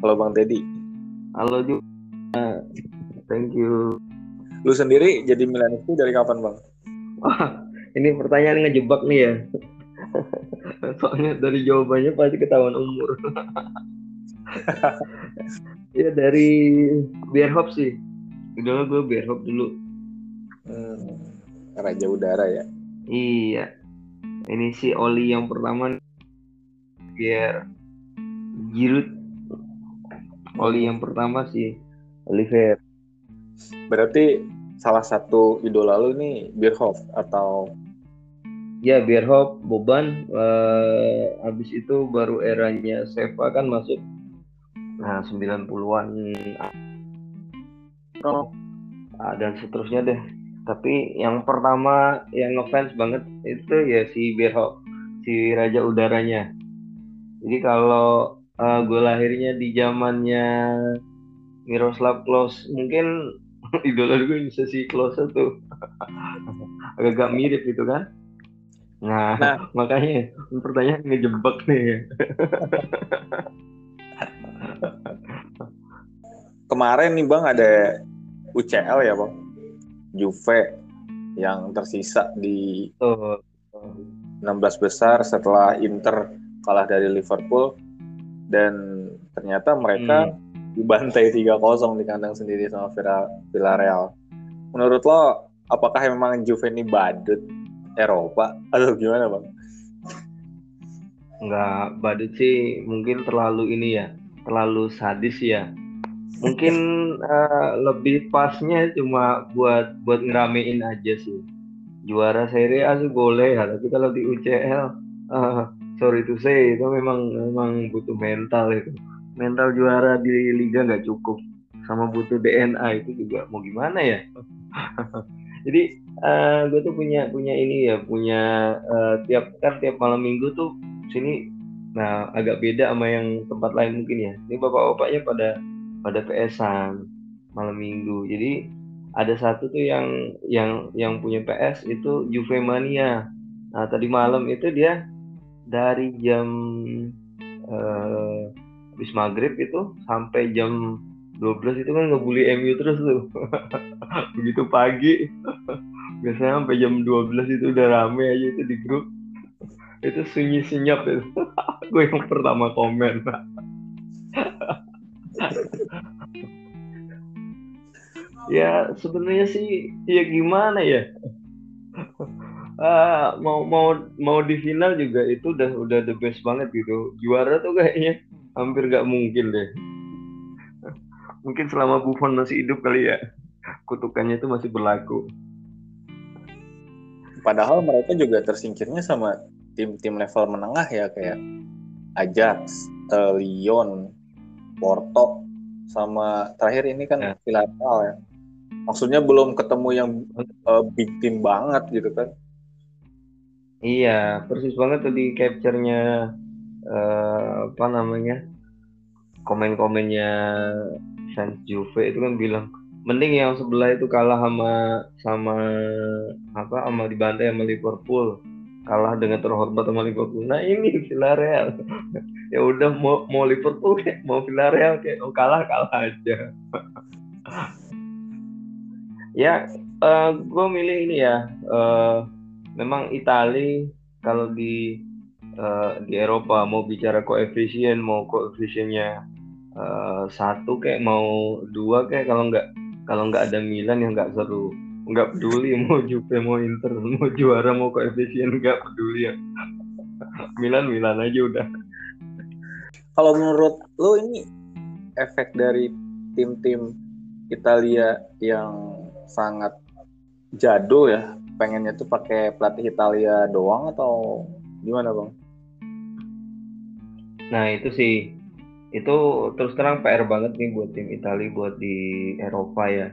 Halo Bang Teddy. Halo juga. Thank you. Lu sendiri jadi Milan itu dari kapan Bang? Wah, ini pertanyaan ngejebak nih ya. Soalnya dari jawabannya pasti ketahuan umur. ya dari Bierhoff sih. Idola gue Bierhoff dulu. Hmm, Raja Udara ya. Iya. Ini si Oli yang pertama Pierre Giroud. Oli yang pertama sih Oliver. Berarti salah satu idola lu nih Bierhoff atau Ya Bierhoff, Boban, uh, habis itu baru eranya Seva kan masuk nah 90-an oh, nah, dan seterusnya deh. Tapi yang pertama yang ngefans banget itu ya si Bierhoff, si raja udaranya. Jadi kalau uh, gue lahirnya di zamannya Miroslav Klose, mungkin idola gue bisa si Klose tuh agak-agak mirip gitu kan Nah, nah, makanya pertanyaan ngejebak nih. Kemarin nih Bang ada UCL ya Bang. Juve yang tersisa di oh. 16 besar setelah Inter kalah dari Liverpool dan ternyata mereka hmm. dibantai 3-0 di kandang sendiri sama Villarreal. Menurut lo apakah memang Juve ini badut Eropa atau gimana bang? Nggak badut sih mungkin terlalu ini ya terlalu sadis ya mungkin uh, lebih pasnya cuma buat buat ngeramein aja sih juara Serie A sih boleh ya tapi kalau di UCL uh, eh, sorry to say itu memang memang butuh mental itu. Mental juara di liga nggak cukup. Sama butuh DNA itu juga mau gimana ya? Jadi uh, gue tuh punya punya ini ya punya uh, tiap kan tiap malam minggu tuh sini nah agak beda sama yang tempat lain mungkin ya. Ini bapak-bapaknya pada pada PS-an malam minggu. Jadi ada satu tuh yang yang yang punya PS itu Juve Mania. Nah tadi malam itu dia dari jam uh, habis maghrib itu sampai jam 12 itu kan ngebully MU terus tuh. Begitu pagi. Biasanya sampai jam 12 itu udah rame aja itu di grup. Itu sunyi senyap itu. Gue yang pertama komen. Ya sebenarnya sih ya gimana ya uh, mau mau mau di final juga itu udah udah the best banget gitu juara tuh kayaknya hampir gak mungkin deh mungkin selama Buffon masih hidup kali ya kutukannya itu masih berlaku padahal mereka juga tersingkirnya sama tim-tim level menengah ya kayak Ajax, uh, Lyon, Porto sama terakhir ini kan ya. Villarreal ya. Maksudnya belum ketemu yang uh, big team banget gitu kan. Iya, persis banget tuh di capture-nya uh, apa namanya? komen-komennya fans Juve itu kan bilang mending yang sebelah itu kalah sama sama apa sama dibantai sama Liverpool kalah dengan terhormat sama Liverpool nah ini Villarreal ya udah mau mau Liverpool kayak mau Villarreal kayak oh kalah kalah aja ya uh, eh, gue milih ini ya uh, memang Italia kalau di uh, di Eropa mau bicara koefisien mau koefisiennya uh, satu kayak mau dua kayak kalau nggak kalau nggak ada Milan yang nggak seru. Nggak peduli mau Juve mau Inter mau juara mau koefisien nggak peduli ya. Milan Milan aja udah. Kalau menurut lo ini efek dari tim-tim Italia yang sangat jadul ya pengennya tuh pakai pelatih Italia doang atau gimana bang? Nah itu sih itu terus terang PR banget nih buat tim Italia buat di Eropa ya.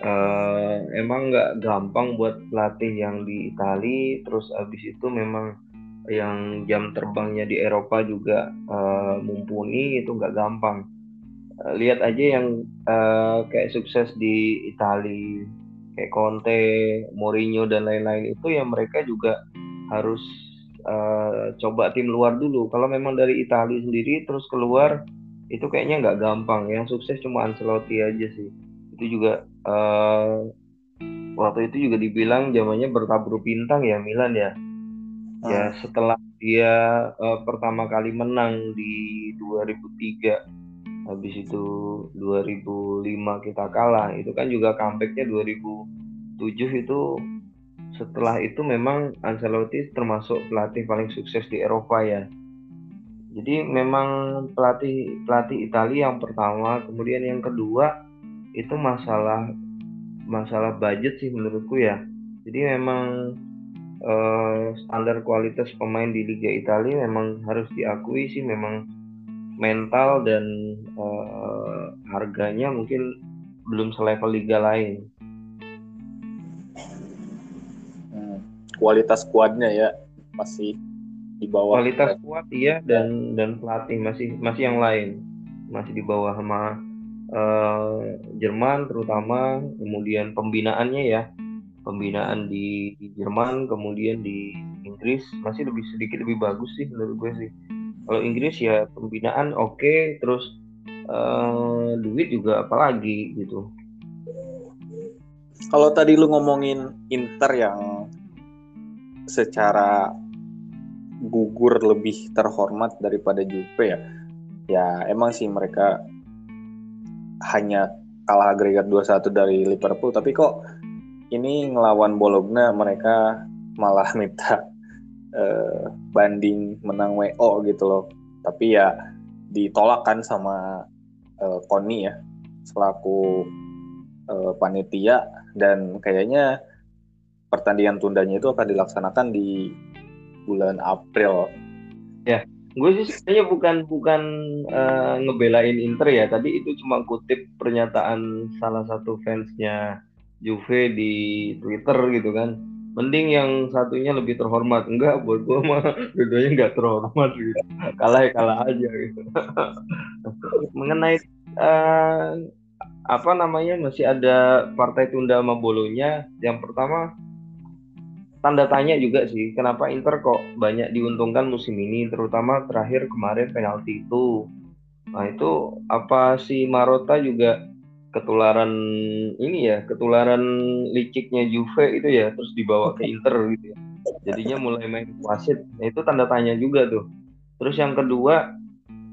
Uh, emang nggak gampang buat pelatih yang di Italia, terus abis itu memang yang jam terbangnya di Eropa juga uh, mumpuni itu nggak gampang. Uh, lihat aja yang uh, kayak sukses di Italia, kayak Conte, Mourinho dan lain-lain itu ya mereka juga harus uh, coba tim luar dulu. Kalau memang dari Italia sendiri terus keluar itu kayaknya nggak gampang yang sukses cuma Ancelotti aja sih itu juga uh, waktu itu juga dibilang zamannya bertabur bintang ya Milan ya hmm. ya setelah dia uh, pertama kali menang di 2003 habis itu 2005 kita kalah itu kan juga comebacknya 2007 itu setelah itu memang Ancelotti termasuk pelatih paling sukses di Eropa ya jadi memang pelatih pelatih Italia yang pertama, kemudian yang kedua itu masalah masalah budget sih menurutku ya. Jadi memang eh, standar kualitas pemain di Liga Italia memang harus diakui sih memang mental dan eh, harganya mungkin belum selevel liga lain. Hmm, kualitas kuadnya ya masih di bawah. Kualitas kuat iya dan dan pelatih masih masih yang lain. Masih di bawah sama uh, Jerman terutama kemudian pembinaannya ya. Pembinaan di, di Jerman kemudian di Inggris masih lebih sedikit lebih bagus sih menurut gue sih kalau Inggris ya pembinaan oke okay, terus uh, duit juga apalagi gitu kalau tadi lu ngomongin Inter yang secara gugur lebih terhormat daripada Juve ya. Ya emang sih mereka hanya kalah agregat 2-1 dari Liverpool tapi kok ini ngelawan Bologna mereka malah minta uh, banding menang WO gitu loh. Tapi ya ditolak kan sama uh, Koni ya selaku uh, panitia dan kayaknya pertandingan tundanya itu akan dilaksanakan di bulan April. Ya, gue sih sebenarnya bukan bukan uh, ngebelain Inter ya. Tadi itu cuma kutip pernyataan salah satu fansnya Juve di Twitter gitu kan. Mending yang satunya lebih terhormat. Enggak, buat gue mah dua nggak terhormat gitu. Kalah ya kalah aja gitu. Mengenai uh, apa namanya masih ada partai tunda sama bolonya. Yang pertama tanda tanya juga sih kenapa Inter kok banyak diuntungkan musim ini terutama terakhir kemarin penalti itu nah itu apa si Marota juga ketularan ini ya ketularan liciknya Juve itu ya terus dibawa ke Inter gitu ya. Jadinya mulai main wasit. Nah, itu tanda tanya juga tuh. Terus yang kedua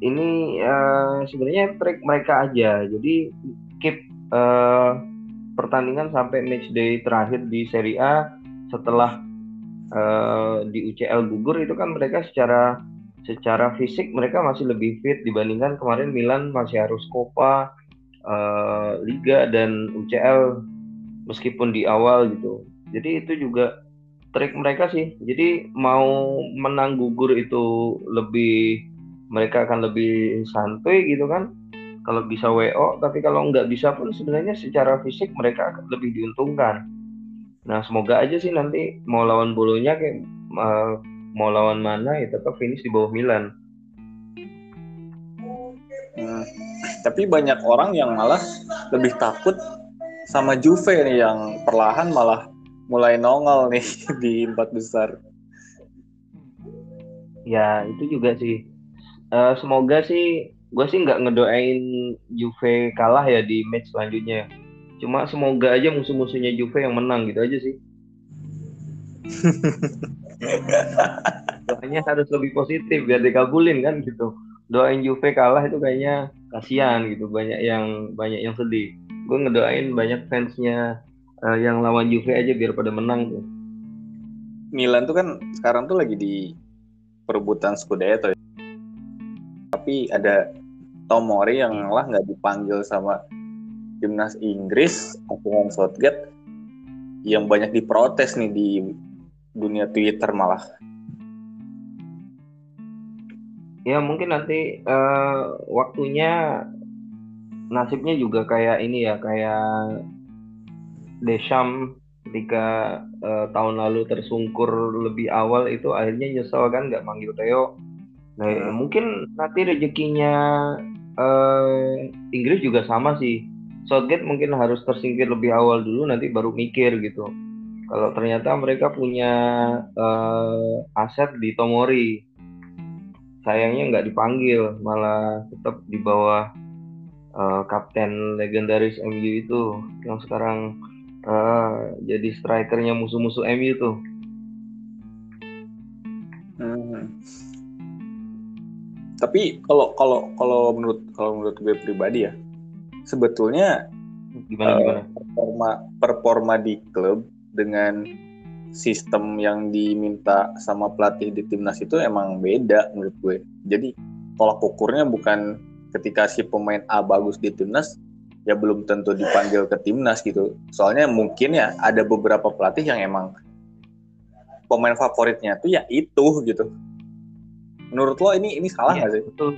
ini uh, sebenarnya trik mereka aja. Jadi keep uh, pertandingan sampai match day terakhir di Serie A setelah uh, di UCL gugur itu kan mereka secara secara fisik mereka masih lebih fit dibandingkan kemarin Milan masih harus Copa uh, Liga dan UCL meskipun di awal gitu. Jadi itu juga trik mereka sih. Jadi mau menang gugur itu lebih mereka akan lebih santai gitu kan. Kalau bisa WO, tapi kalau nggak bisa pun sebenarnya secara fisik mereka lebih diuntungkan Nah semoga aja sih nanti mau lawan bolonya kayak uh, mau lawan mana ya tetap finish di bawah Milan. Tapi banyak orang yang malah lebih takut sama Juve nih yang perlahan malah mulai nongol nih di empat besar. Ya itu juga sih. Uh, semoga sih gue sih nggak ngedoain Juve kalah ya di match selanjutnya Cuma semoga aja musuh-musuhnya Juve yang menang gitu aja sih. Doanya harus lebih positif biar dikabulin kan gitu. Doain Juve kalah itu kayaknya kasihan gitu. Banyak yang banyak yang sedih. Gue ngedoain banyak fansnya uh, yang lawan Juve aja biar pada menang tuh. Milan tuh kan sekarang tuh lagi di perebutan Scudetto. Ya. Tapi ada Tomori yang malah nggak dipanggil sama timnas Inggris Asuhan Southgate yang banyak diprotes nih di dunia Twitter malah. Ya mungkin nanti uh, waktunya nasibnya juga kayak ini ya kayak Desham ketika uh, tahun lalu tersungkur lebih awal itu akhirnya nyesel kan nggak manggil Theo. Nah hmm. mungkin nanti rezekinya uh, Inggris juga sama sih Southgate mungkin harus tersingkir lebih awal dulu nanti baru mikir gitu. Kalau ternyata mereka punya uh, aset di Tomori, sayangnya nggak dipanggil malah tetap di bawah uh, kapten legendaris MU itu yang sekarang uh, jadi strikernya musuh-musuh MU tuh. Hmm. Tapi kalau kalau kalau menurut kalau menurut gue pribadi ya sebetulnya gimana uh, gimana performa performa di klub dengan sistem yang diminta sama pelatih di timnas itu emang beda menurut gue. Jadi tolak ukurnya bukan ketika si pemain A bagus di timnas ya belum tentu dipanggil ke timnas gitu. Soalnya mungkin ya ada beberapa pelatih yang emang pemain favoritnya tuh ya itu gitu. Menurut lo ini ini salah iya, nggak ya, sih? Betul.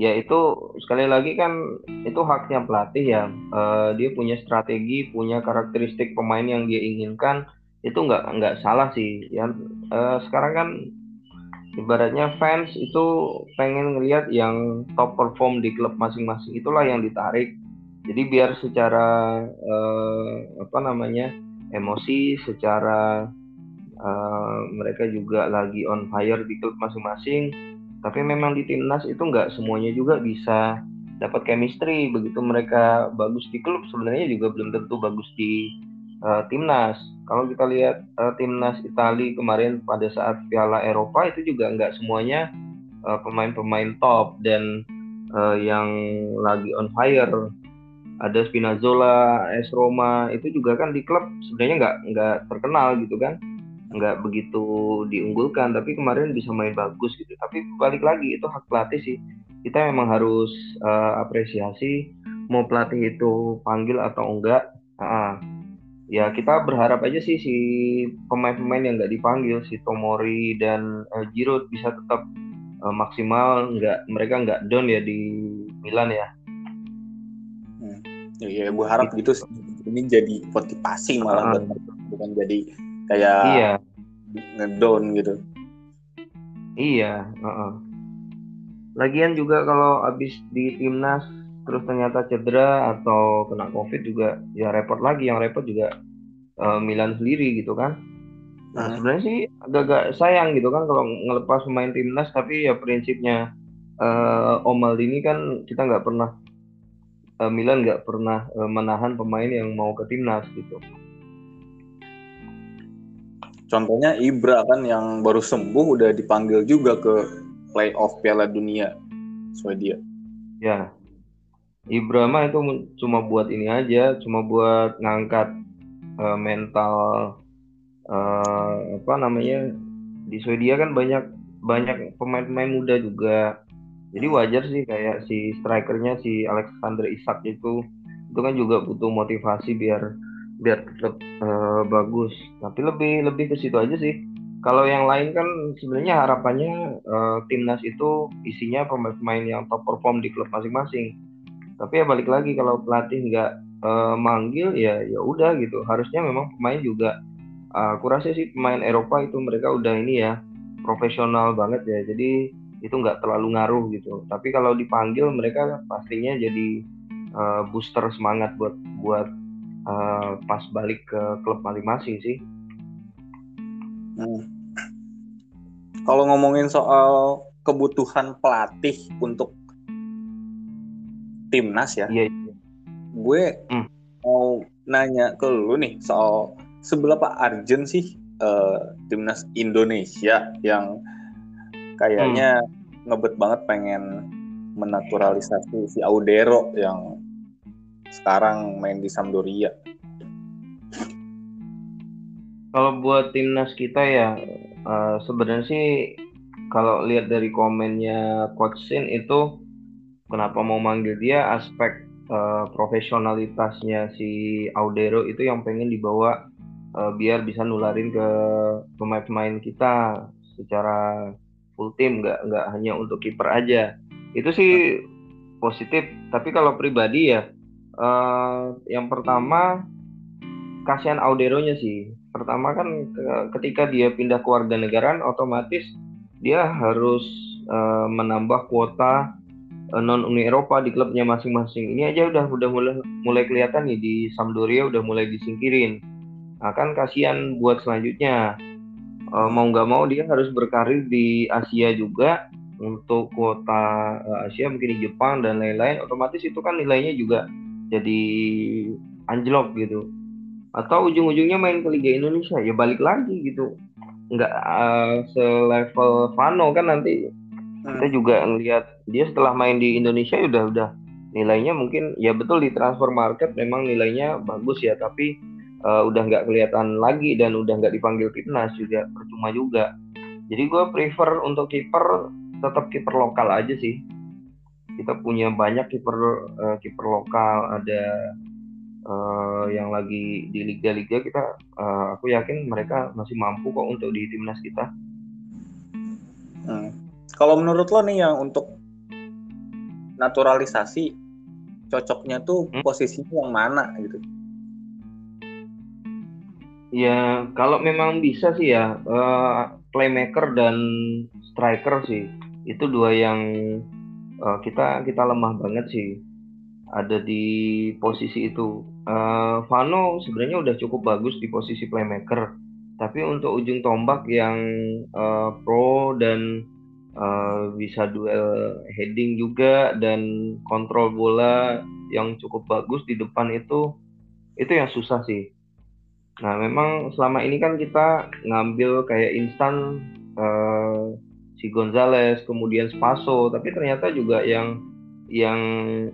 Ya itu sekali lagi kan itu haknya pelatih ya. Uh, dia punya strategi, punya karakteristik pemain yang dia inginkan itu nggak nggak salah sih. Ya uh, sekarang kan ibaratnya fans itu pengen ngelihat yang top perform di klub masing-masing itulah yang ditarik jadi biar secara uh, apa namanya emosi secara uh, mereka juga lagi on fire di klub masing-masing tapi memang di timnas itu nggak semuanya juga bisa dapat chemistry begitu mereka bagus di klub sebenarnya juga belum tentu bagus di uh, timnas. Kalau kita lihat uh, timnas Italia kemarin pada saat Piala Eropa itu juga nggak semuanya pemain pemain-pemain top dan uh, yang lagi on fire. Ada Spinazzola, AS Roma itu juga kan di klub sebenarnya nggak nggak terkenal gitu kan, nggak begitu diunggulkan. Tapi kemarin bisa main bagus gitu. Tapi balik lagi itu hak pelatih sih. Kita memang harus uh, apresiasi mau pelatih itu panggil atau enggak. Uh, ya kita berharap aja sih si pemain-pemain yang nggak dipanggil si Tomori dan uh, Giroud bisa tetap uh, maksimal nggak mereka nggak down ya di Milan ya. Hmm. Ya, gue harap gitu sih. Ini jadi motivasi malah uh, bukan jadi kayak iya. ngedown gitu. Iya. Uh -uh. Lagian juga kalau abis di timnas terus ternyata cedera atau kena covid juga ya repot lagi yang repot juga uh, Milan sendiri gitu kan nah hmm. sebenarnya sih agak-agak sayang gitu kan kalau ngelepas pemain timnas tapi ya prinsipnya uh, Om Maldini kan kita nggak pernah uh, Milan nggak pernah uh, menahan pemain yang mau ke timnas gitu contohnya Ibra kan yang baru sembuh udah dipanggil juga ke playoff Piala Dunia. Swedia ya. Ibrahima itu cuma buat ini aja, cuma buat ngangkat uh, mental uh, apa namanya di Swedia kan banyak banyak pemain-pemain muda juga. Jadi wajar sih kayak si strikernya si Alexander Isak itu. Itu kan juga butuh motivasi biar biar tetap uh, bagus. Tapi lebih lebih ke situ aja sih. Kalau yang lain kan sebenarnya harapannya uh, timnas itu isinya pemain-pemain yang top perform di klub masing-masing tapi ya balik lagi kalau pelatih nggak uh, manggil ya ya udah gitu harusnya memang pemain juga uh, aku sih pemain Eropa itu mereka udah ini ya profesional banget ya jadi itu nggak terlalu ngaruh gitu tapi kalau dipanggil mereka pastinya jadi uh, booster semangat buat buat uh, pas balik ke klub masing-masing sih hmm. kalau ngomongin soal kebutuhan pelatih untuk timnas ya. Iya. iya. Gue hmm. mau nanya ke lu nih soal seberapa urgent sih uh, timnas Indonesia yang kayaknya hmm. ngebet banget pengen menaturalisasi si Audero yang sekarang main di Sampdoria. Kalau buat timnas kita ya uh, sebenarnya sih kalau lihat dari komennya Coach Sin itu kenapa mau manggil dia aspek uh, profesionalitasnya si Audero itu yang pengen dibawa uh, biar bisa nularin ke pemain-pemain kita secara full tim nggak nggak hanya untuk kiper aja itu sih positif tapi kalau pribadi ya uh, yang pertama kasihan Audero-nya sih pertama kan ketika dia pindah ke warga negaraan otomatis dia harus uh, menambah kuota Eh, non Uni Eropa di klubnya masing-masing. Ini aja udah udah mulai mulai kelihatan nih di Sampdoria udah mulai disingkirin. Nah kan kasihan buat selanjutnya. uh, mau nggak mau dia harus berkarir di Asia juga untuk kuota uh, Asia mungkin di Jepang dan lain-lain otomatis itu kan nilainya juga jadi anjlok gitu. Atau ujung-ujungnya main ke Liga Indonesia ya balik lagi gitu. Nggak uh, selevel Vano kan nanti. Hmm. kita juga ngelihat dia setelah main di Indonesia ya udah udah nilainya mungkin ya betul di transfer market memang nilainya bagus ya tapi uh, udah nggak kelihatan lagi dan udah nggak dipanggil timnas juga percuma juga. Jadi gue prefer untuk kiper tetap kiper lokal aja sih kita punya banyak kiper uh, kiper lokal ada uh, yang lagi di liga-liga kita uh, aku yakin mereka masih mampu kok untuk di timnas kita. Hmm. Kalau menurut lo nih yang untuk naturalisasi cocoknya tuh hmm? posisinya yang mana gitu? Ya kalau memang bisa sih ya uh, playmaker dan striker sih itu dua yang uh, kita kita lemah banget sih ada di posisi itu. Uh, Vano sebenarnya udah cukup bagus di posisi playmaker, tapi untuk ujung tombak yang uh, pro dan uh, bisa duel heading juga dan kontrol bola yang cukup bagus di depan itu itu yang susah sih. Nah memang selama ini kan kita ngambil kayak instan uh, si Gonzales kemudian Spaso, tapi ternyata juga yang yang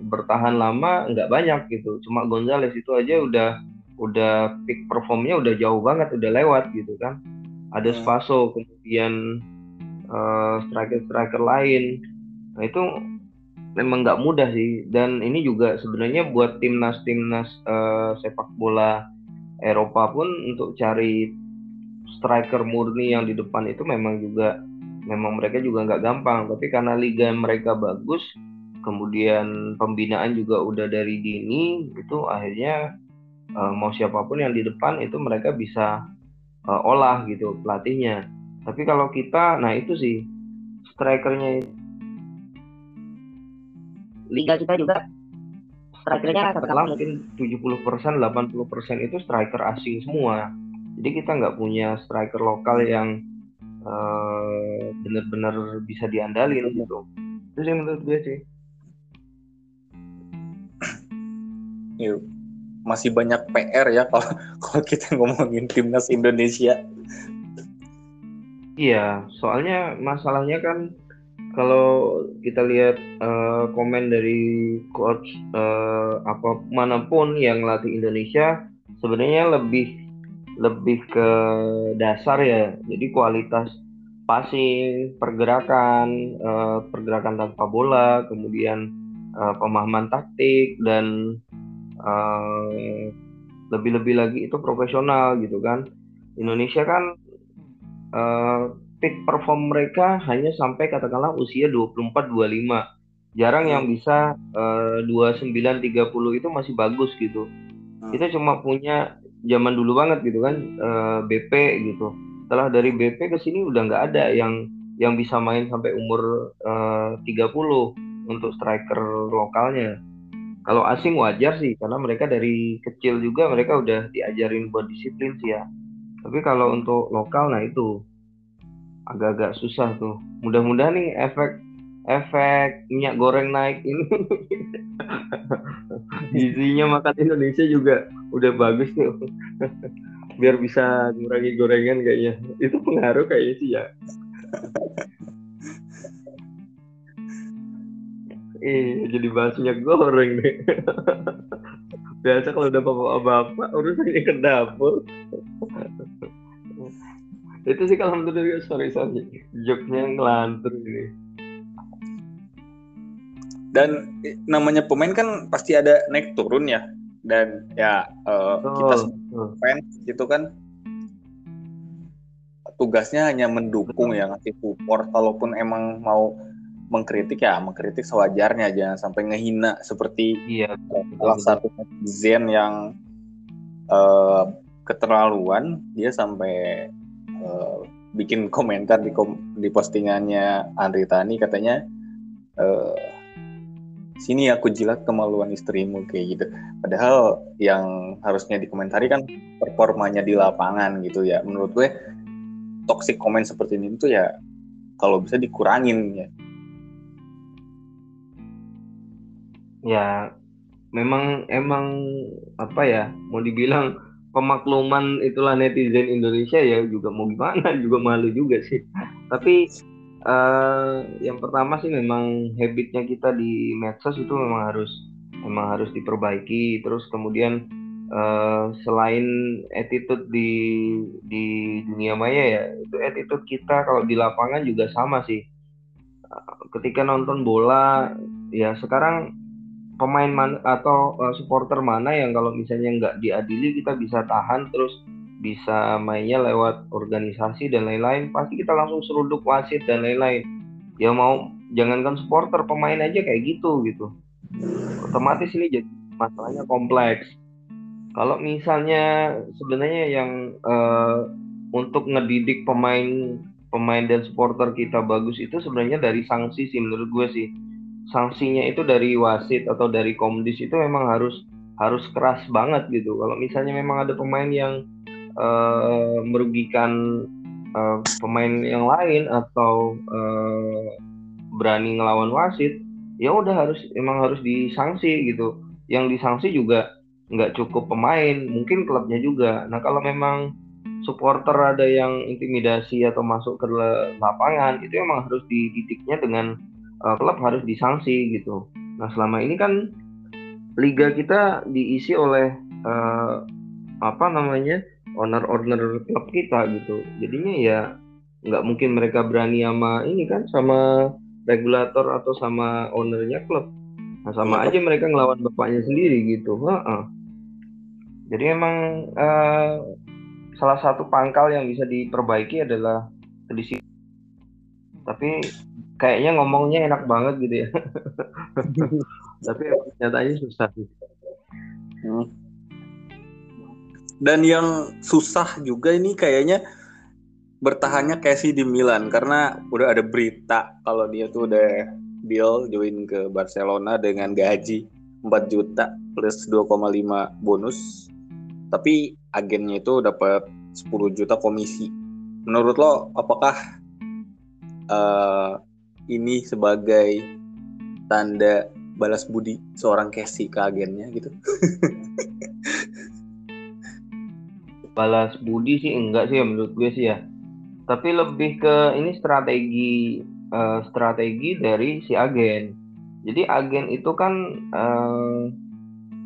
bertahan lama nggak banyak gitu. Cuma Gonzales itu aja udah udah peak performnya udah jauh banget, udah lewat gitu kan. Ada hmm. Spaso, kemudian uh, striker-striker lain. Nah itu memang nggak mudah sih. Dan ini juga sebenarnya buat timnas-timnas uh, sepak bola Eropa pun untuk cari striker murni yang di depan itu memang juga memang mereka juga nggak gampang. Tapi karena liga mereka bagus, kemudian pembinaan juga udah dari dini itu akhirnya uh, mau siapa pun yang di depan itu mereka bisa uh, olah gitu pelatihnya. Tapi kalau kita nah itu sih strikernya liga kita juga strikernya katakanlah mungkin 70% 80% itu striker asing semua. Jadi kita nggak punya striker lokal yang uh, benar-benar bisa diandalin gitu. Itu sih menurut gue sih. Ya, masih banyak PR ya kalau kalau kita ngomongin timnas Indonesia. Iya, soalnya masalahnya kan kalau kita lihat uh, komen dari coach uh, apa mana pun yang latih Indonesia sebenarnya lebih lebih ke dasar ya. Jadi kualitas passing, pergerakan, uh, pergerakan tanpa bola, kemudian uh, pemahaman taktik dan uh, lebih-lebih lagi itu profesional gitu kan Indonesia kan uh, peak perform mereka hanya sampai katakanlah usia 24-25 jarang yang hmm. bisa uh, 29-30 itu masih bagus gitu hmm. kita cuma punya zaman dulu banget gitu kan uh, BP gitu setelah dari BP ke sini udah nggak ada yang yang bisa main sampai umur uh, 30 untuk striker lokalnya kalau asing wajar sih karena mereka dari kecil juga mereka udah diajarin buat disiplin sih ya. Tapi kalau untuk lokal nah itu agak-agak susah tuh. Mudah-mudahan nih efek efek minyak goreng naik ini gizinya makan Indonesia juga udah bagus tuh. Biar bisa ngurangi gorengan kayaknya. Itu pengaruh kayaknya sih ya. Iya, jadi bahas minyak goreng deh. Biasa kalau udah bapak-bapak urusannya ke dapur. Itu sih kalau menurut gue sorry sorry, joknya ngelantur ini. Dan namanya pemain kan pasti ada naik turun ya. Dan ya uh, oh, kita fans gitu kan tugasnya hanya mendukung ya ngasih support. Kalaupun emang mau mengkritik ya mengkritik sewajarnya. Jangan sampai ngehina seperti iya, salah satu netizen yang uh, keterlaluan. Dia sampai uh, bikin komentar di kom di postingannya Andri Tani. Katanya uh, sini aku jilat kemaluan istrimu kayak gitu. Padahal yang harusnya dikomentari kan performanya di lapangan gitu ya. Menurut gue toxic comment seperti ini itu ya kalau bisa dikurangin ya. Ya memang emang apa ya mau dibilang pemakluman itulah netizen Indonesia ya juga mau gimana juga malu juga sih. Tapi uh, yang pertama sih memang habitnya kita di medsos itu memang harus memang harus diperbaiki. Terus kemudian uh, selain attitude di di dunia maya ya itu attitude kita kalau di lapangan juga sama sih. Uh, ketika nonton bola ya sekarang pemain man atau uh, supporter mana yang kalau misalnya nggak diadili kita bisa tahan terus bisa mainnya lewat organisasi dan lain-lain pasti kita langsung seruduk wasit dan lain-lain. Ya mau jangankan supporter pemain aja kayak gitu gitu. Otomatis ini jadi masalahnya kompleks. Kalau misalnya sebenarnya yang uh, untuk ngedidik pemain pemain dan supporter kita bagus itu sebenarnya dari sanksi sih menurut gue sih. Sanksinya itu dari wasit atau dari komdis itu memang harus harus keras banget gitu. Kalau misalnya memang ada pemain yang uh, merugikan uh, pemain yang lain atau uh, berani ngelawan wasit ya udah harus emang harus disanksi gitu. Yang disanksi juga nggak cukup pemain mungkin klubnya juga. Nah kalau memang supporter ada yang intimidasi atau masuk ke lapangan itu emang harus dididiknya dengan uh, klub harus disanksi gitu. Nah selama ini kan liga kita diisi oleh uh, apa namanya owner-owner klub kita gitu. Jadinya ya nggak mungkin mereka berani sama ini kan sama regulator atau sama ownernya klub. Nah sama iya. aja mereka ngelawan bapaknya sendiri gitu. Ha jadi emang uh, salah satu pangkal yang bisa diperbaiki adalah kedisiplinan. Tapi kayaknya ngomongnya enak banget gitu ya. Tapi nyatanya susah sih. Hmm dan yang susah juga ini kayaknya bertahannya Casey di Milan karena udah ada berita kalau dia tuh udah deal join ke Barcelona dengan gaji 4 juta plus 2,5 bonus. Tapi agennya itu dapat 10 juta komisi. Menurut lo apakah uh, ini sebagai tanda balas budi seorang Casey ke agennya gitu balas budi sih enggak sih menurut gue sih ya. Tapi lebih ke ini strategi uh, strategi dari si agen. Jadi agen itu kan uh,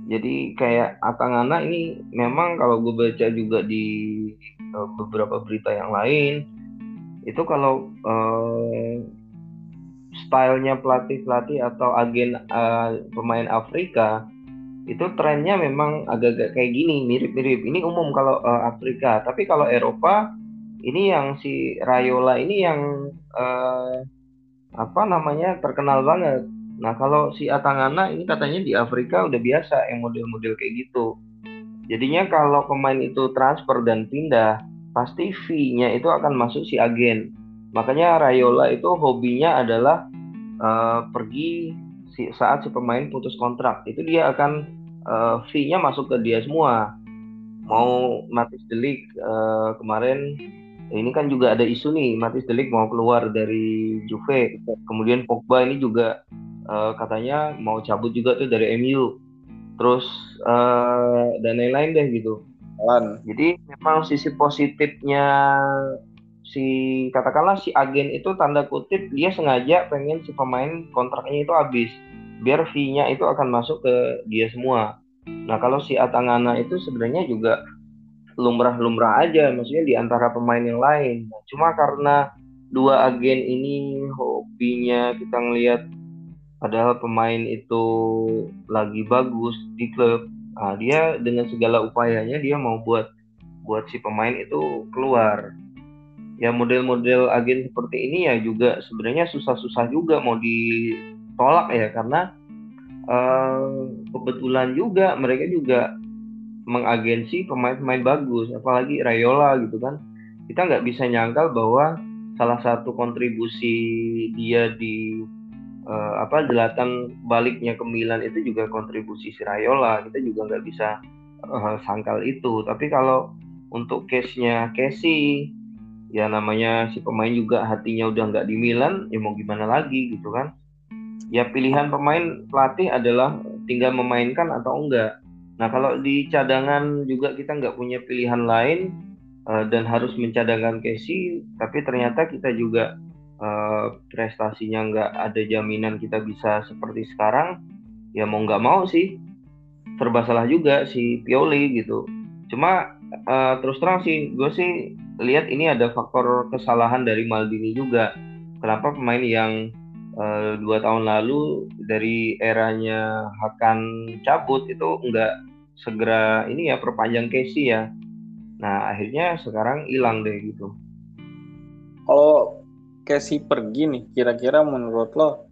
jadi kayak Atangana ini memang kalau gue baca juga di uh, beberapa berita yang lain itu kalau uh, stylenya pelatih pelatih atau agen uh, pemain Afrika itu trennya memang agak-agak kayak gini mirip-mirip. Ini umum kalau uh, Afrika. Tapi kalau Eropa ini yang si Rayola ini yang uh, apa namanya terkenal banget. Nah kalau si Atangana ini katanya di Afrika udah biasa yang model-model kayak gitu. Jadinya kalau pemain itu transfer dan pindah pasti fee-nya itu akan masuk si agen. Makanya Rayola itu hobinya adalah uh, pergi si, saat si pemain putus kontrak itu dia akan uh, fee-nya masuk ke dia semua. Mau Matis Delik uh, kemarin ini kan juga ada isu nih Matis Delik mau keluar dari Juve. Kemudian Pogba ini juga uh, katanya mau cabut juga tuh dari MU terus uh, dan lain-lain deh gitu. Alan. jadi memang sisi positifnya si katakanlah si agen itu tanda kutip dia sengaja pengen si pemain kontraknya itu habis biar fee-nya itu akan masuk ke dia semua. Nah kalau si Atangana itu sebenarnya juga lumrah-lumrah aja, maksudnya di antara pemain yang lain. Nah, cuma karena dua agen ini hobinya kita ngelihat padahal pemain itu lagi bagus di klub, nah, dia dengan segala upayanya dia mau buat buat si pemain itu keluar ya model-model agen seperti ini ya juga sebenarnya susah-susah juga mau ditolak ya karena uh, kebetulan juga mereka juga mengagensi pemain-pemain bagus apalagi Rayola gitu kan. Kita nggak bisa nyangkal bahwa salah satu kontribusi dia di uh, apa jelatan baliknya ke Milan itu juga kontribusi si Rayola kita juga nggak bisa uh, sangkal itu. Tapi kalau untuk case-nya Casey ya namanya si pemain juga hatinya udah nggak di Milan ya mau gimana lagi gitu kan. Ya pilihan pemain pelatih adalah tinggal memainkan atau enggak. Nah kalau di cadangan juga kita nggak punya pilihan lain uh, dan harus mencadangkan Casey tapi ternyata kita juga uh, prestasinya nggak ada jaminan kita bisa seperti sekarang ya mau nggak mau sih. Serba salah juga si Pioli gitu. Cuma uh, terus terang sih gue sih lihat ini ada faktor kesalahan dari Maldini juga. Kenapa pemain yang uh, dua tahun lalu dari eranya akan cabut itu enggak segera ini ya perpanjang Casey ya. Nah akhirnya sekarang hilang deh gitu. Kalau Casey pergi nih, kira-kira menurut lo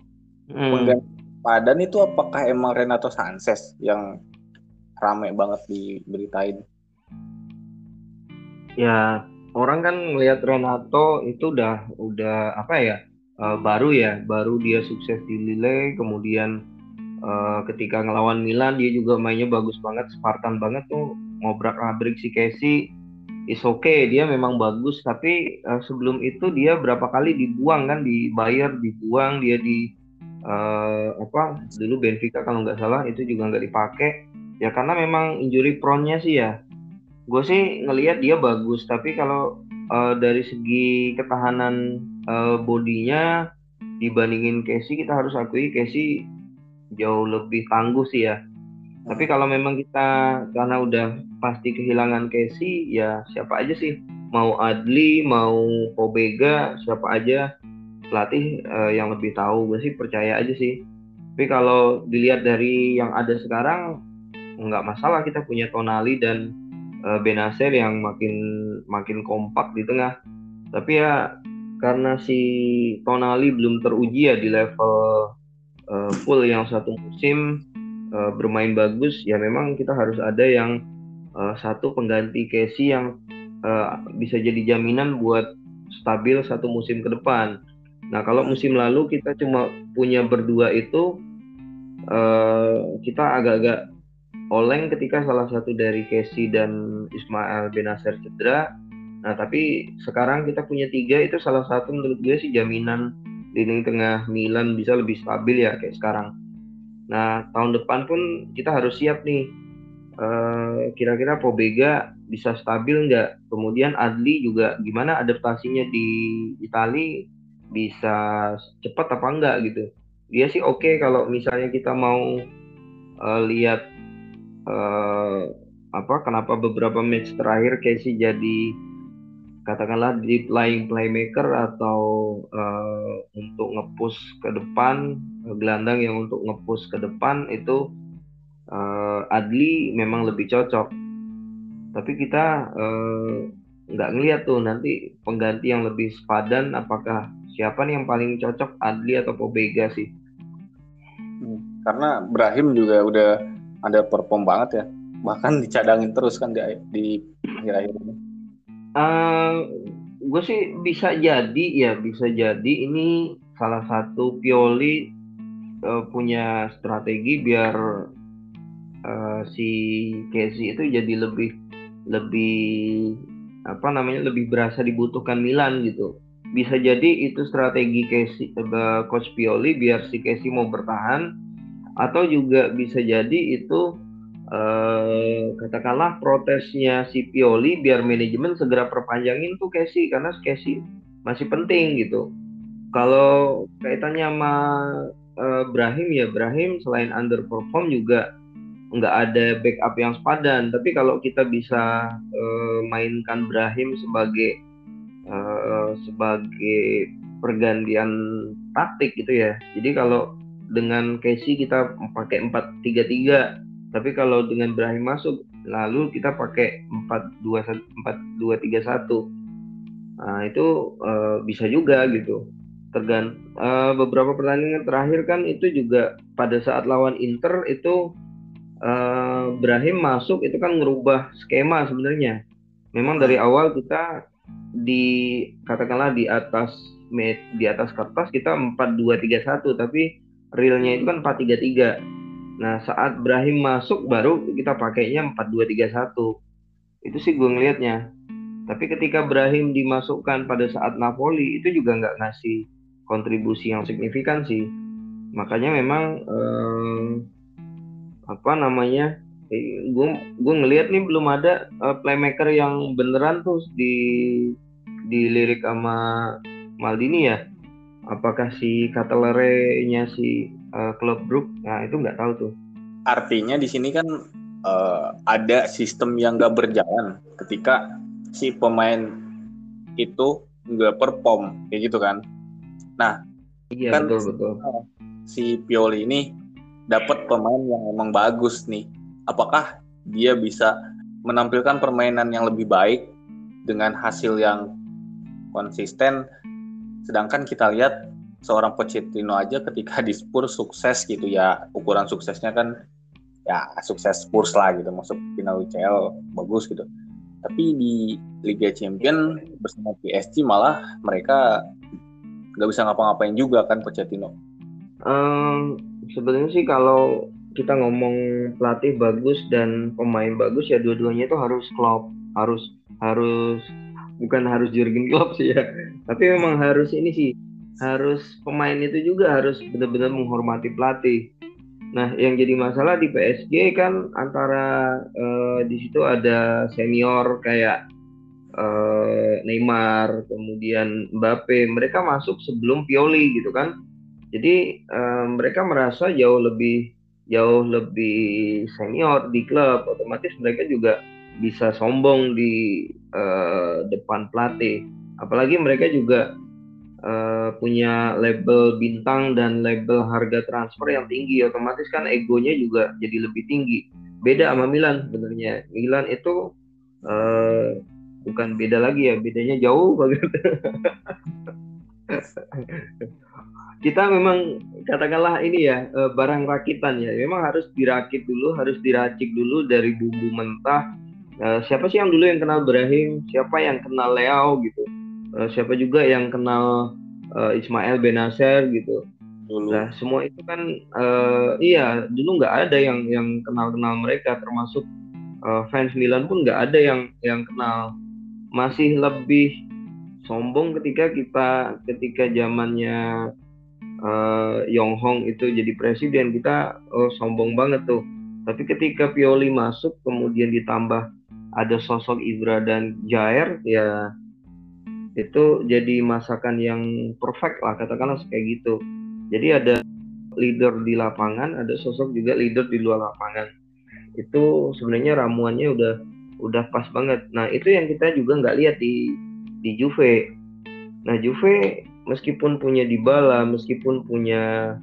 hmm. pengganti Padan itu apakah emang Renato Sanchez yang rame banget diberitain? Ya orang kan melihat Renato itu udah udah apa ya uh, baru ya baru dia sukses di Lille kemudian uh, ketika ngelawan Milan dia juga mainnya bagus banget Spartan banget tuh ngobrak abrik si Casey is okay dia memang bagus tapi uh, sebelum itu dia berapa kali dibuang kan di Bayer dibuang dia di uh, apa dulu Benfica kalau nggak salah itu juga nggak dipakai. Ya karena memang injury prone-nya sih ya gue sih ngelihat dia bagus tapi kalau uh, dari segi ketahanan uh, bodinya dibandingin Casey kita harus akui Casey jauh lebih tangguh sih ya. Tapi kalau memang kita karena udah pasti kehilangan Casey ya siapa aja sih? Mau Adli mau Pobega siapa aja pelatih uh, yang lebih tahu gue sih percaya aja sih. Tapi kalau dilihat dari yang ada sekarang nggak masalah kita punya Tonali dan uh, Benacer yang makin makin kompak di tengah. Tapi ya karena si Tonali belum teruji ya di level uh, full yang satu musim uh, bermain bagus, ya memang kita harus ada yang uh, satu pengganti Casey yang uh, bisa jadi jaminan buat stabil satu musim ke depan. Nah kalau musim lalu kita cuma punya berdua itu uh, kita agak-agak oleng ketika salah satu dari Casey dan Ismail Benacer cedera. Nah, tapi sekarang kita punya tiga itu salah satu menurut gue sih jaminan lini tengah Milan bisa lebih stabil ya kayak sekarang. Nah, tahun depan pun kita harus siap nih. Uh, kira-kira Pobega bisa stabil nggak? Kemudian Adli juga gimana adaptasinya di Italia bisa cepat apa enggak gitu? Dia sih oke okay kalau misalnya kita mau uh, lihat uh, apa kenapa beberapa match terakhir Casey jadi katakanlah deep lying playmaker atau uh, untuk ngepush ke depan gelandang yang untuk ngepush ke depan itu uh, Adli memang lebih cocok. Tapi kita nggak uh, ngeliat tuh nanti pengganti yang lebih sepadan apakah siapa nih yang paling cocok Adli atau Pobega sih? Hmm, karena Brahim juga udah ada perform banget ya. Bahkan dicadangin terus kan di di akhir-akhir ini. Uh, gue sih bisa jadi ya bisa jadi ini salah satu Pioli uh, punya strategi biar uh, si Casey itu jadi lebih lebih apa namanya lebih berasa dibutuhkan Milan gitu. Bisa jadi itu strategi Casey, uh, coach Pioli biar si Casey mau bertahan atau juga bisa jadi itu eh, katakanlah protesnya si Pioli biar manajemen segera perpanjangin tuh Casey karena Casey masih penting gitu. Kalau kaitannya sama eh, Brahim ya Brahim selain underperform juga nggak ada backup yang sepadan. Tapi kalau kita bisa eh, mainkan Brahim sebagai eh, sebagai pergantian taktik gitu ya. Jadi kalau dengan Casey kita pakai 4-3-3 tapi kalau dengan Brahim masuk lalu kita pakai 4-2-1 4-2-3-1 nah itu uh, bisa juga gitu. Tergant uh, beberapa pertandingan terakhir kan itu juga pada saat lawan Inter itu uh, Brahim masuk itu kan merubah skema sebenarnya. Memang dari awal kita di katakanlah di atas di atas kertas kita 4-2-3-1 tapi realnya itu kan 433. Nah, saat Brahim masuk baru kita pakainya 4231. Itu sih gue ngelihatnya. Tapi ketika Brahim dimasukkan pada saat Napoli itu juga nggak ngasih kontribusi yang signifikan sih. Makanya memang eh, apa namanya? gue eh, gue ngelihat nih belum ada uh, playmaker yang beneran tuh di di lirik sama Maldini ya. Apakah si Catalere-nya si uh, klub Brook? Nah itu nggak tahu tuh. Artinya di sini kan uh, ada sistem yang nggak berjalan ketika si pemain itu nggak perform kayak gitu kan. Nah, iya, kan betul betul. Si Pioli ini dapat pemain yang emang bagus nih. Apakah dia bisa menampilkan permainan yang lebih baik dengan hasil yang konsisten? Sedangkan kita lihat seorang Pochettino aja ketika di Spurs sukses gitu ya. Ukuran suksesnya kan ya sukses Spurs lah gitu. Masuk final UCL bagus gitu. Tapi di Liga Champion bersama PSG malah mereka nggak bisa ngapa-ngapain juga kan Pochettino. Um, sebenarnya sih kalau kita ngomong pelatih bagus dan pemain bagus ya dua-duanya itu harus klub harus harus bukan harus Jurgen Klopp sih ya. Tapi memang harus ini sih. Harus pemain itu juga harus benar-benar menghormati pelatih. Nah, yang jadi masalah di PSG kan antara uh, di situ ada senior kayak uh, Neymar, kemudian Mbappe, mereka masuk sebelum Pioli gitu kan. Jadi uh, mereka merasa jauh lebih jauh lebih senior di klub, otomatis mereka juga bisa sombong di uh, depan pelatih. Apalagi mereka juga uh, punya label bintang dan label harga transfer yang tinggi. Otomatis kan egonya juga jadi lebih tinggi. Beda sama Milan sebenarnya. Milan itu uh, bukan beda lagi ya bedanya jauh banget. Kita memang katakanlah ini ya barang rakitan ya. Memang harus dirakit dulu harus diracik dulu dari bumbu mentah uh, siapa sih yang dulu yang kenal Brahim siapa yang kenal Leo gitu? Uh, siapa juga yang kenal uh, Ismail Benacer gitu? Dulu. Nah semua itu kan uh, iya dulu nggak ada yang yang kenal kenal mereka termasuk uh, fans Milan pun nggak ada yang yang kenal. Masih lebih sombong ketika kita ketika zamannya uh, Yong Hong itu jadi presiden kita oh, sombong banget tuh. Tapi ketika Pioli masuk kemudian ditambah ada sosok Ibra dan Jair ya itu jadi masakan yang perfect lah katakanlah kayak gitu. Jadi ada leader di lapangan ada sosok juga leader di luar lapangan. Itu sebenarnya ramuannya udah udah pas banget. Nah itu yang kita juga nggak lihat di di Juve. Nah Juve meskipun punya Dybala meskipun punya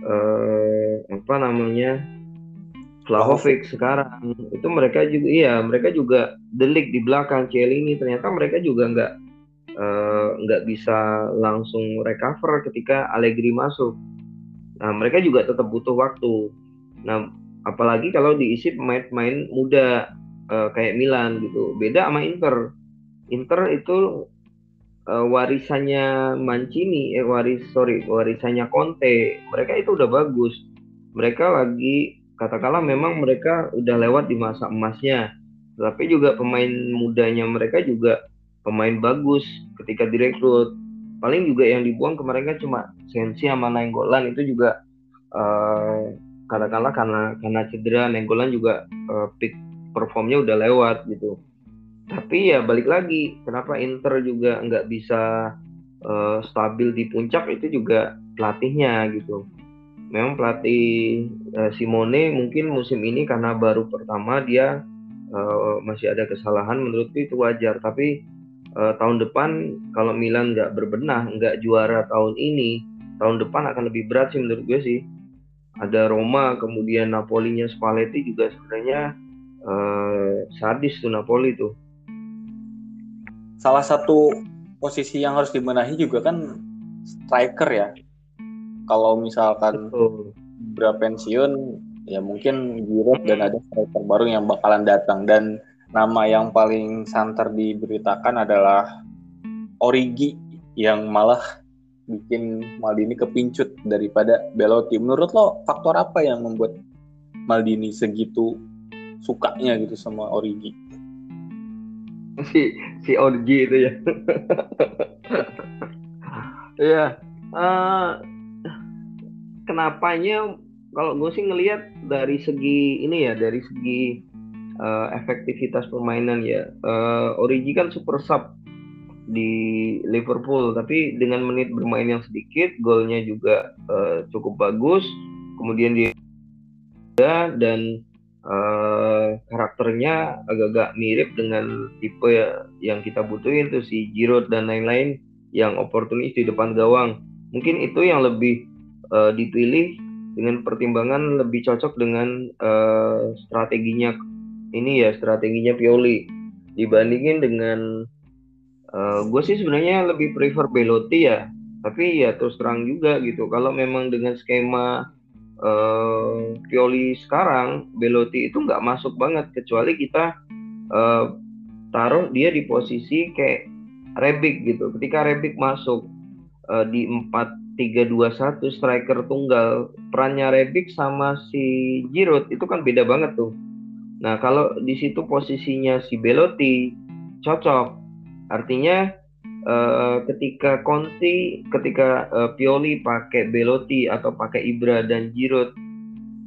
eh, apa namanya Vlahovic sekarang itu mereka juga iya mereka juga delik di belakang ini ternyata mereka juga nggak Eh, nggak uh, bisa langsung recover ketika Allegri masuk. Nah, mereka juga tetap butuh waktu. Nah, apalagi kalau diisi pemain-pemain muda uh, kayak Milan gitu. Beda sama Inter. Inter itu uh, warisannya Mancini, eh waris sorry, warisannya Conte. Mereka itu udah bagus. Mereka lagi katakanlah memang mereka udah lewat di masa emasnya. Tapi juga pemain mudanya mereka juga pemain bagus ketika direkrut. Paling juga yang dibuang kemarin kan cuma Sensi sama Nenggolan itu juga uh, katakanlah karena karena cedera Nenggolan juga uh, peak performnya udah lewat gitu. Tapi ya balik lagi kenapa Inter juga nggak bisa uh, stabil di puncak itu juga pelatihnya gitu memang pelatih uh, Simone mungkin musim ini karena baru pertama dia uh, masih ada kesalahan menurutku itu wajar tapi uh, tahun depan kalau Milan nggak berbenah, nggak juara tahun ini, tahun depan akan lebih berat sih menurut gue sih. Ada Roma, kemudian Napolinya Spalletti juga sebenarnya sadis tuh Napoli tuh. Salah satu posisi yang harus dibenahi juga kan striker ya. Kalau misalkan berapa pensiun, ya mungkin Giroud dan ada striker baru yang bakalan datang dan nama yang paling santer diberitakan adalah Origi yang malah bikin Maldini kepincut daripada Belotti. Menurut lo faktor apa yang membuat Maldini segitu sukanya gitu sama Origi? si si OG itu ya. Iya. uh, kenapanya kalau gue sih ngelihat dari segi ini ya dari segi uh, efektivitas permainan ya. Uh, Origi kan super sub di Liverpool tapi dengan menit bermain yang sedikit golnya juga uh, cukup bagus kemudian dia dan uh, karakternya agak-agak mirip dengan tipe ya, yang kita butuhin tuh si Giroud dan lain-lain yang oportunis di depan gawang mungkin itu yang lebih uh, dipilih dengan pertimbangan lebih cocok dengan uh, strateginya ini ya strateginya Pioli. Dibandingin dengan uh, gue sih sebenarnya lebih prefer Belotti ya. Tapi ya terus terang juga gitu. Kalau memang dengan skema uh, Pioli sekarang Belotti itu nggak masuk banget. Kecuali kita uh, taruh dia di posisi kayak Rebic gitu. Ketika Rebic masuk uh, di 4-3-2-1 striker tunggal perannya Rebic sama si Giroud itu kan beda banget tuh nah kalau di situ posisinya si Belotti cocok Artinya uh, ketika Conti, ketika uh, Pioli pakai Belotti atau pakai Ibra dan Giroud,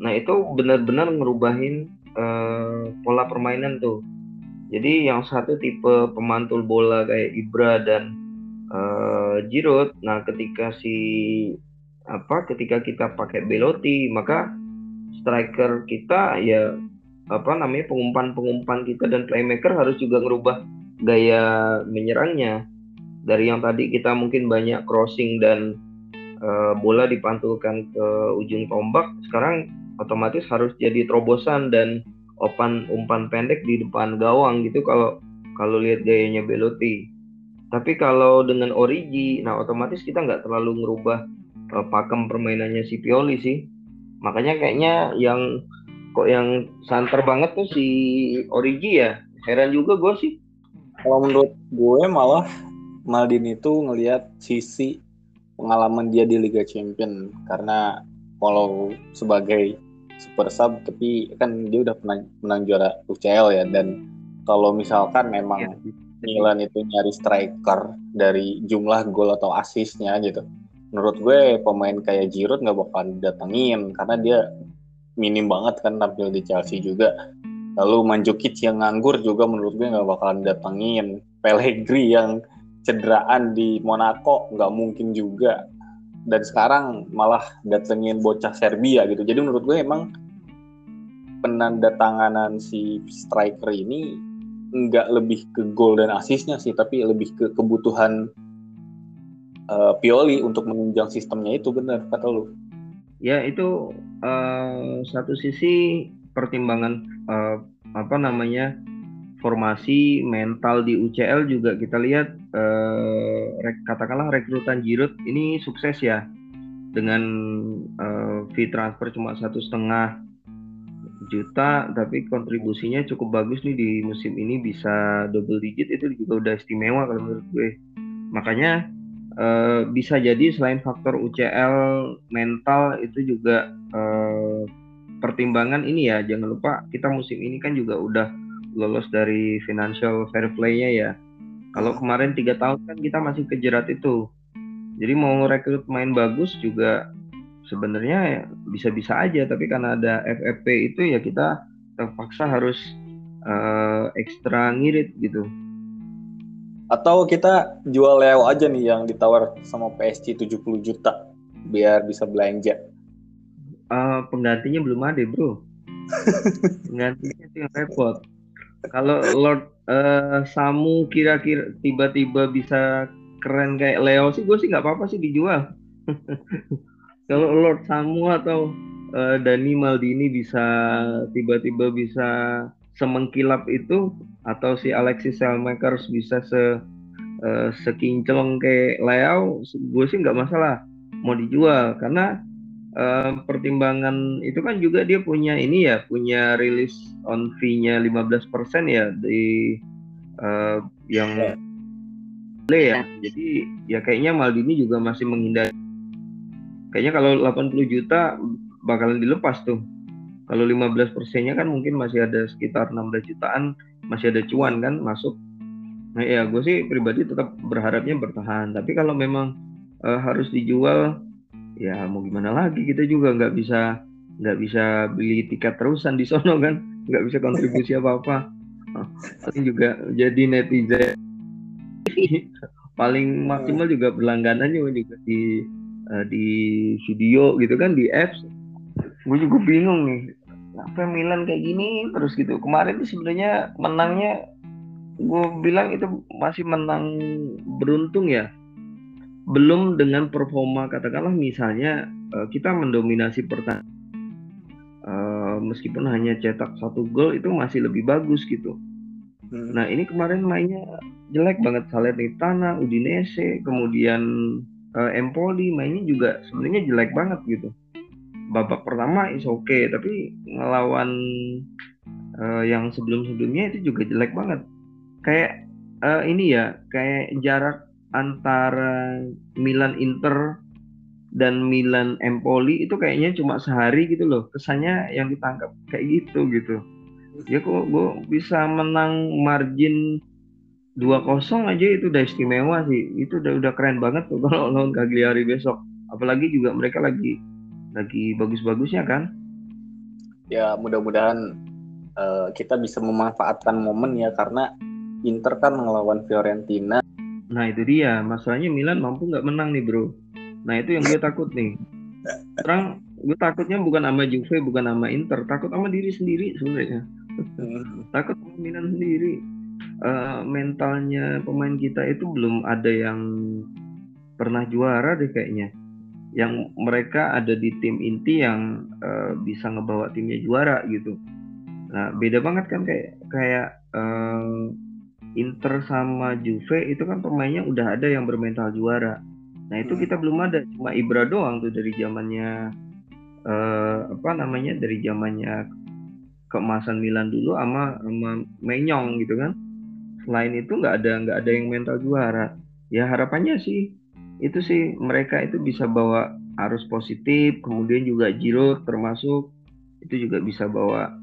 nah itu benar-benar ngerubahin uh, pola permainan tuh. Jadi yang satu tipe pemantul bola kayak Ibra dan uh, Giroud, nah ketika si apa ketika kita pakai Belotti maka striker kita ya apa namanya pengumpan-pengumpan kita dan playmaker harus juga ngerubah gaya menyerangnya. Dari yang tadi kita mungkin banyak crossing dan uh, bola dipantulkan ke ujung tombak sekarang otomatis harus jadi terobosan dan opan umpan pendek di depan gawang gitu kalau kalau lihat gayanya Belotti tapi kalau dengan Origi nah otomatis kita nggak terlalu ngerubah uh, pakem permainannya si Pioli sih. Makanya kayaknya yang kok yang santer banget tuh si Origi ya. Heran juga gue sih. Kalau menurut gue malah Maldini itu ngelihat sisi pengalaman dia di Liga Champion. Karena kalau sebagai super sub tapi kan dia udah pernah menang juara UCL ya. Dan kalau misalkan memang ya. Milan itu nyari striker dari jumlah gol atau asisnya gitu menurut gue pemain kayak Giroud nggak bakal datengin karena dia minim banget kan tampil di Chelsea juga Lalu Manjukic yang nganggur juga menurut gue nggak bakalan datengin. Pellegrini yang cederaan di Monaco nggak mungkin juga. Dan sekarang malah datengin bocah Serbia gitu. Jadi menurut gue emang penandatanganan si striker ini nggak lebih ke gol dan asisnya sih, tapi lebih ke kebutuhan uh, Pioli untuk menunjang sistemnya itu benar kata lu. Ya itu uh, satu sisi pertimbangan uh, apa namanya formasi mental di UCL juga kita lihat uh, katakanlah rekrutan Giroud ini sukses ya dengan uh, fee transfer cuma satu setengah juta tapi kontribusinya cukup bagus nih di musim ini bisa double digit itu juga udah istimewa kalau menurut gue makanya uh, bisa jadi selain faktor UCL mental itu juga uh, pertimbangan ini ya jangan lupa kita musim ini kan juga udah lolos dari financial fair play-nya ya. Kalau kemarin tiga tahun kan kita masih kejerat itu. Jadi mau rekrut main bagus juga sebenarnya bisa-bisa aja tapi karena ada FFP itu ya kita terpaksa harus uh, ekstra ngirit gitu. Atau kita jual Leo aja nih yang ditawar sama PSG 70 juta biar bisa belanja. Uh, penggantinya belum ada bro. Penggantinya itu yang repot. Kalau Lord uh, Samu kira-kira tiba-tiba bisa keren kayak Leo sih gue sih nggak apa-apa sih dijual kalau Lord Samu atau uh, Dani Maldini bisa tiba-tiba bisa semengkilap itu atau si Alexis Selmakers bisa se uh, sekinclong kayak Leo gue sih nggak masalah mau dijual karena uh, pertimbangan itu kan juga dia punya ini ya, punya rilis on fee-nya 15% ya di uh, yang ya. ya. Jadi ya kayaknya Maldini juga masih menghindari. Kayaknya kalau 80 juta bakalan dilepas tuh. Kalau 15 persennya kan mungkin masih ada sekitar 16 jutaan, masih ada cuan kan masuk. Nah ya gue sih pribadi tetap berharapnya bertahan. Tapi kalau memang uh, harus dijual, ya mau gimana lagi kita juga nggak bisa nggak bisa beli tiket terusan di sono kan, nggak bisa kontribusi apa apa. Paling juga jadi netizen paling maksimal juga berlangganannya juga di uh, di video gitu kan di apps. Gue juga bingung nih, apa Milan kayak gini terus gitu. Kemarin sih sebenarnya menangnya gue bilang itu masih menang beruntung ya belum dengan performa katakanlah misalnya uh, kita mendominasi pertandingan uh, meskipun hanya cetak satu gol itu masih lebih bagus gitu hmm. nah ini kemarin mainnya jelek banget Salernitana Udinese kemudian uh, Empoli mainnya juga sebenarnya jelek banget gitu. Babak pertama is oke okay, tapi ngelawan uh, yang sebelum-sebelumnya itu juga jelek banget. Kayak uh, ini ya kayak jarak antara Milan Inter dan Milan Empoli itu kayaknya cuma sehari gitu loh. Kesannya yang ditangkap kayak gitu gitu. Ya kok gue bisa menang margin 2-0 aja itu udah istimewa sih itu udah udah keren banget tuh kalau lawan Cagliari besok apalagi juga mereka lagi lagi bagus-bagusnya kan ya mudah-mudahan uh, kita bisa memanfaatkan momen ya karena Inter kan ngelawan Fiorentina. Nah itu dia, masalahnya Milan mampu nggak menang nih bro. Nah itu yang gue takut nih. Sekarang gue takutnya bukan sama Juve, bukan sama Inter, takut sama diri sendiri sebenarnya. Hmm. takut sama Milan sendiri. Uh, mentalnya pemain kita itu belum ada yang pernah juara deh kayaknya. Yang mereka ada di tim inti yang uh, bisa ngebawa timnya juara gitu. Nah beda banget kan kayak kayak uh, Inter sama Juve itu kan pemainnya udah ada yang bermental juara. Nah itu hmm. kita belum ada, cuma Ibra doang tuh dari zamannya uh, apa namanya dari zamannya keemasan Milan dulu sama sama Menyong gitu kan. Selain itu nggak ada nggak ada yang mental juara. Ya harapannya sih itu sih mereka itu bisa bawa arus positif, kemudian juga Giro termasuk itu juga bisa bawa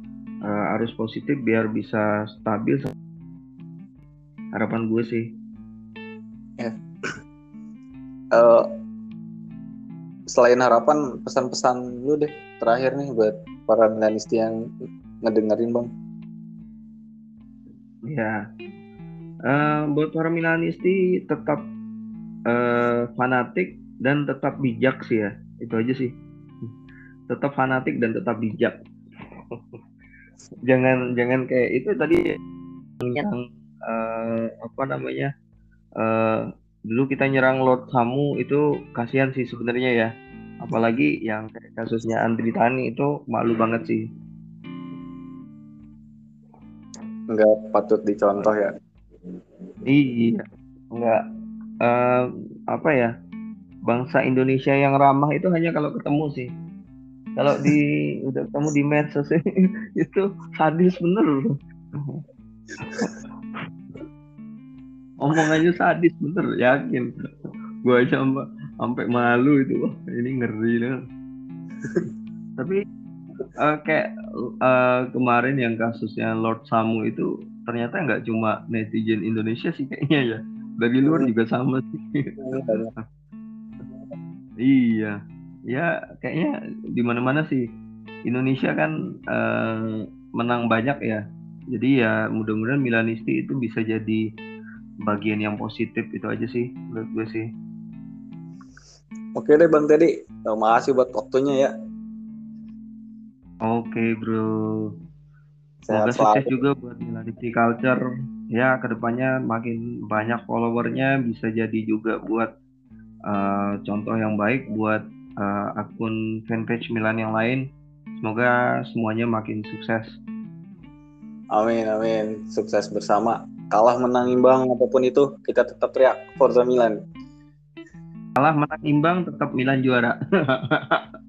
uh, arus positif biar bisa stabil. Harapan gue sih. Ya. Uh, selain harapan pesan-pesan lu deh terakhir nih buat para milenisti yang ngedengerin bang. Ya uh, buat para milenisti tetap uh, fanatik dan tetap bijak sih ya. Itu aja sih. Tetap fanatik dan tetap bijak. Jangan jangan kayak itu tadi yang uh, apa namanya uh, dulu kita nyerang Lord Samu itu kasihan sih sebenarnya ya. Apalagi yang kayak kasusnya Andri Tani itu malu banget sih. Nggak patut dicontoh ya iya. Nggak uh, apa ya bangsa Indonesia yang ramah itu hanya kalau ketemu sih. Kalau di udah ketemu di medsos itu sadis bener. Omongannya sadis bener yakin. Gue aja sampai malu itu wah ini ngeri nih tapi uh, kayak uh, kemarin yang kasusnya Lord Samu itu ternyata nggak cuma netizen Indonesia sih kayaknya ya. Dari luar juga sama sih. Iya. Ya kayaknya di mana-mana sih. Indonesia kan uh, menang banyak ya. Jadi ya mudah-mudahan Milanisti itu bisa jadi bagian yang positif itu aja sih menurut gue sih. Oke deh bang Teddy. Terima kasih buat waktunya ya. Oke bro semoga sukses juga buat Milanity Culture. Ya ke depannya makin banyak followernya bisa jadi juga buat uh, contoh yang baik buat uh, akun fanpage Milan yang lain. Semoga semuanya makin sukses. Amin amin. Sukses bersama. Kalah menang imbang apa pun itu kita tetap teriak Forza Milan. Kalah menang imbang tetap Milan juara